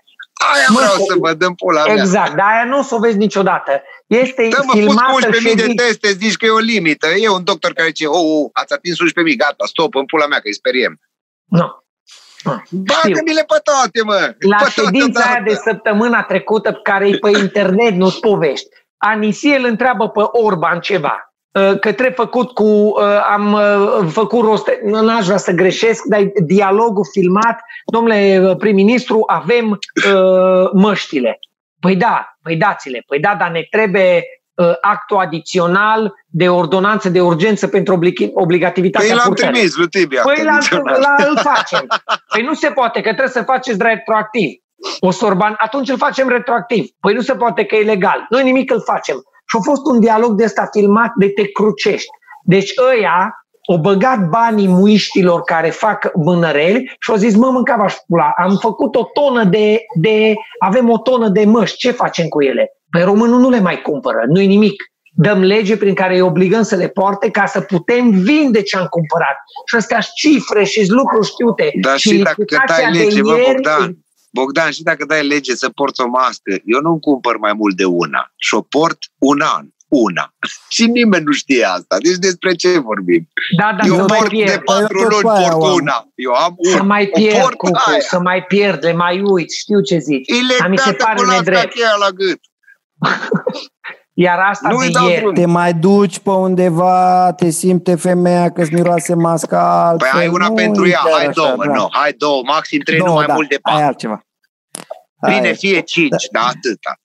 Aia mă, vreau să vă dăm pula mea. Exact, dar aia nu o să o vezi niciodată. Este Dă, mă, filmată pus 11.000 de teste, zici că e o limită. E un doctor care zice, oh, oh ați atins 11.000, gata, stop, în pula mea, că îi speriem. Nu. Bagă-mi-le pe toate, mă! La pe ședința aia de săptămâna trecută, care e pe internet, nu-ți povești, Anisie îl întreabă pe Orban ceva uh, că trebuie făcut cu, uh, am uh, făcut rost, n-aș vrea să greșesc, dar dialogul filmat, domnule prim-ministru, avem măștile. Păi da, păi dați-le, păi da, dar ne trebuie Uh, actul adițional de ordonanță de urgență pentru obligativitatea Păi l-am trimis lui Tibia. Păi la, la, îl facem. Păi nu se poate, că trebuie să faceți retroactiv. O sorban, atunci îl facem retroactiv. Păi nu se poate că e legal. Noi nimic îl facem. Și a fost un dialog de ăsta filmat de te crucești. Deci ăia au băgat banii muiștilor care fac mânăreli și au zis, mă, mâncava și pula, am făcut o tonă de, de, avem o tonă de măști, ce facem cu ele? Pe românul nu le mai cumpără, nu-i nimic. Dăm lege prin care îi obligăm să le poarte ca să putem vinde ce am cumpărat. Și astea cifre și lucruri știute. Dar și, și dacă dai lege, bă, ieri, Bogdan, Bogdan, și dacă dai lege să porți o mască, eu nu cumpăr mai mult de una și o port un an una. Și nimeni nu știe asta. Deci despre ce vorbim? Da, da, eu port de patru luni, port una. Eu am un, să mai pierd, cucu, să mai pierd, le mai uit, știu ce zici. Dar mi se pare nedrept. la gât. Iar asta nu de ieri. Te mai duci pe undeva, te simte femeia că-ți miroase masca altfel. Păi ai una nu pentru ea, hai două, așa, da. nu, hai două, maxim trei, două, nu mai da, mult de patru. Ai altceva. Bine, fie cinci, da, da atâta.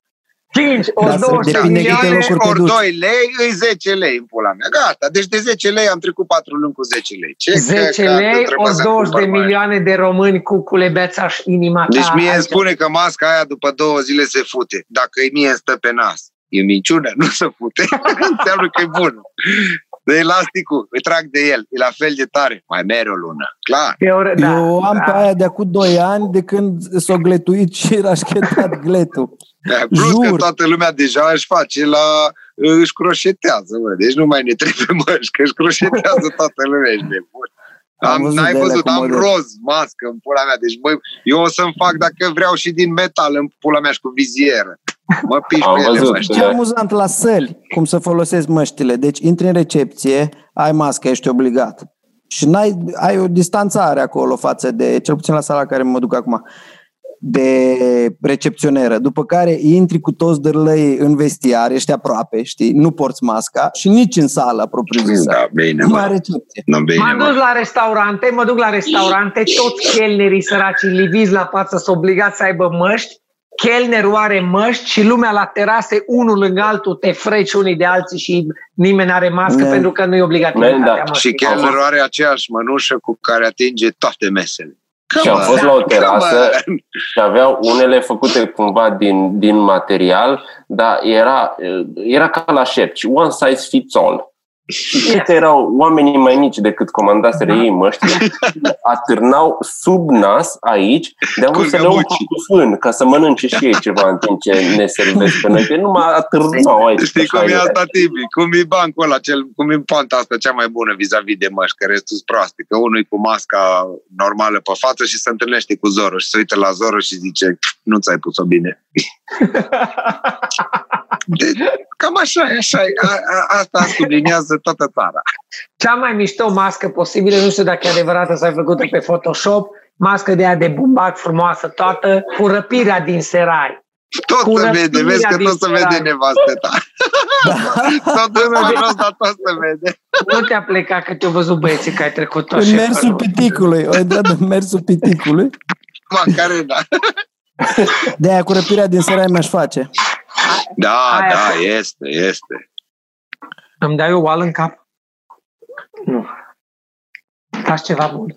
5, ori 20 milioane, ori 2 lei, îi 10 lei în pula mea. Gata, deci de 10 lei am trecut 4 luni cu 10 lei. Ce 10 că, lei, ori 20 de milioane de români cu culebeța și inima ta. Deci mie îmi spune că masca aia după două zile se fute. Dacă e mie stă pe nas. E minciună, nu se fute. Înseamnă că e bun. De elasticul, îi trag de el, e la fel de tare. Mai mere o lună, clar. Eu, da, Eu am da. pe aia de acum 2 ani de când s-a gletuit și rașchetat gletul. Da, plus Jur. că toată lumea deja își face la... își croșetează, mă. Deci nu mai ne trebuie măști, că își croșetează toată lumea, ești nebun. Am Am, văzut n-ai de alea văzut, cu am model. roz, mască în pula mea. Deci, băi, eu o să-mi fac dacă vreau și din metal în pula mea și cu vizieră. Mă piși Am pe ele, văzut. mă, știi? Ce amuzant la săli, cum să folosesc măștile. Deci intri în recepție, ai mască, ești obligat. Și n-ai, ai o distanțare acolo față de, cel puțin la sala la care mă duc acum, de recepționeră. După care intri cu toți dârlăii în vestiar, ești aproape, știi, nu porți masca și nici în sală, propriu zisă. Da, bine, Numai mă. recepție. Nu, bine, M-am dus mă. la restaurante, mă duc la restaurante, toți chelnerii săraci liviți la față sunt obligați să aibă măști, chelnerul are măști și lumea la terase, unul lângă altul, te freci unii de alții și nimeni are mască Ne- pentru că nu e obligativitatea Ne- da. măștii. Și chelnerul are aceeași mănușă cu care atinge toate mesele. Și am Come fost on, la o come terasă on. și aveau unele făcute cumva din, din material, dar era, era ca la șepci, one size fits all. Și știi că erau oamenii mai mici decât comandaseră ei măștile, atârnau sub nas aici, de a Cu vrut să le umplu găbuci. cu fân, ca să mănânce și ei ceva în timp ce ne servesc pe noi. Că numai atârnau aici. Știi așa cum e era. asta, Tibi? Cum e bancul ăla, cel, cum e poanta asta cea mai bună vis-a-vis de măști, că restul sunt proaste. Că unul e cu masca normală pe față și se întâlnește cu Zoro și se uită la Zoro și zice nu ți-ai pus-o bine. De, cam așa e, așa e. A, a, asta subliniază toată țara. Cea mai mișto mască posibilă, nu știu dacă e adevărată sau e făcută pe Photoshop, mască de aia de bumbac frumoasă toată, cu răpirea din serai. Tot Cu se vede, vezi că răpirea tot se din vede serai. nevastă ta. Tot în jos, dar tot se vede. Nu te-a plecat că te-au văzut băieții că ai trecut tot În mersul piticului, o intrat în mersul piticului. Macarena. De aia cu răpirea din serai mi-aș face. Da, Aia da, este, este. Îmi dai o oală în cap? Nu. Faci ceva bun.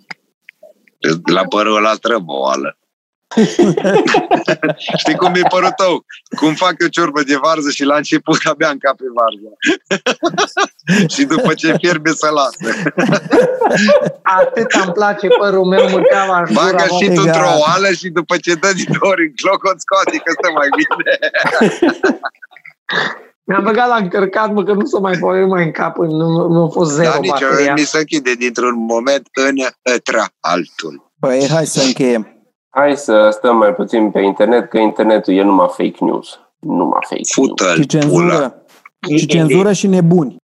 La părul ăla trebuie o oală. Știi cum e părul tău? Cum fac eu ciorbă de varză și la început abia încape varza. și după ce fierbe să lasă. Atât îmi place părul meu, mâncam aș Bagă gura, și e tu într-o gata. oală și după ce dă din două ori în cloc, o scoate că stă mai bine. Mi-am băgat la încărcat, mă, că nu s-o mai poate mai în cap, nu, nu, nu a fost zero Dar nici bateria. mi se închide dintr-un moment în ătra altul. Păi hai să încheiem. Hai să stăm mai puțin pe internet, că internetul e numai fake news. Numai fake news. Fută-l, Și pula. cenzură. Și cenzură și nebuni.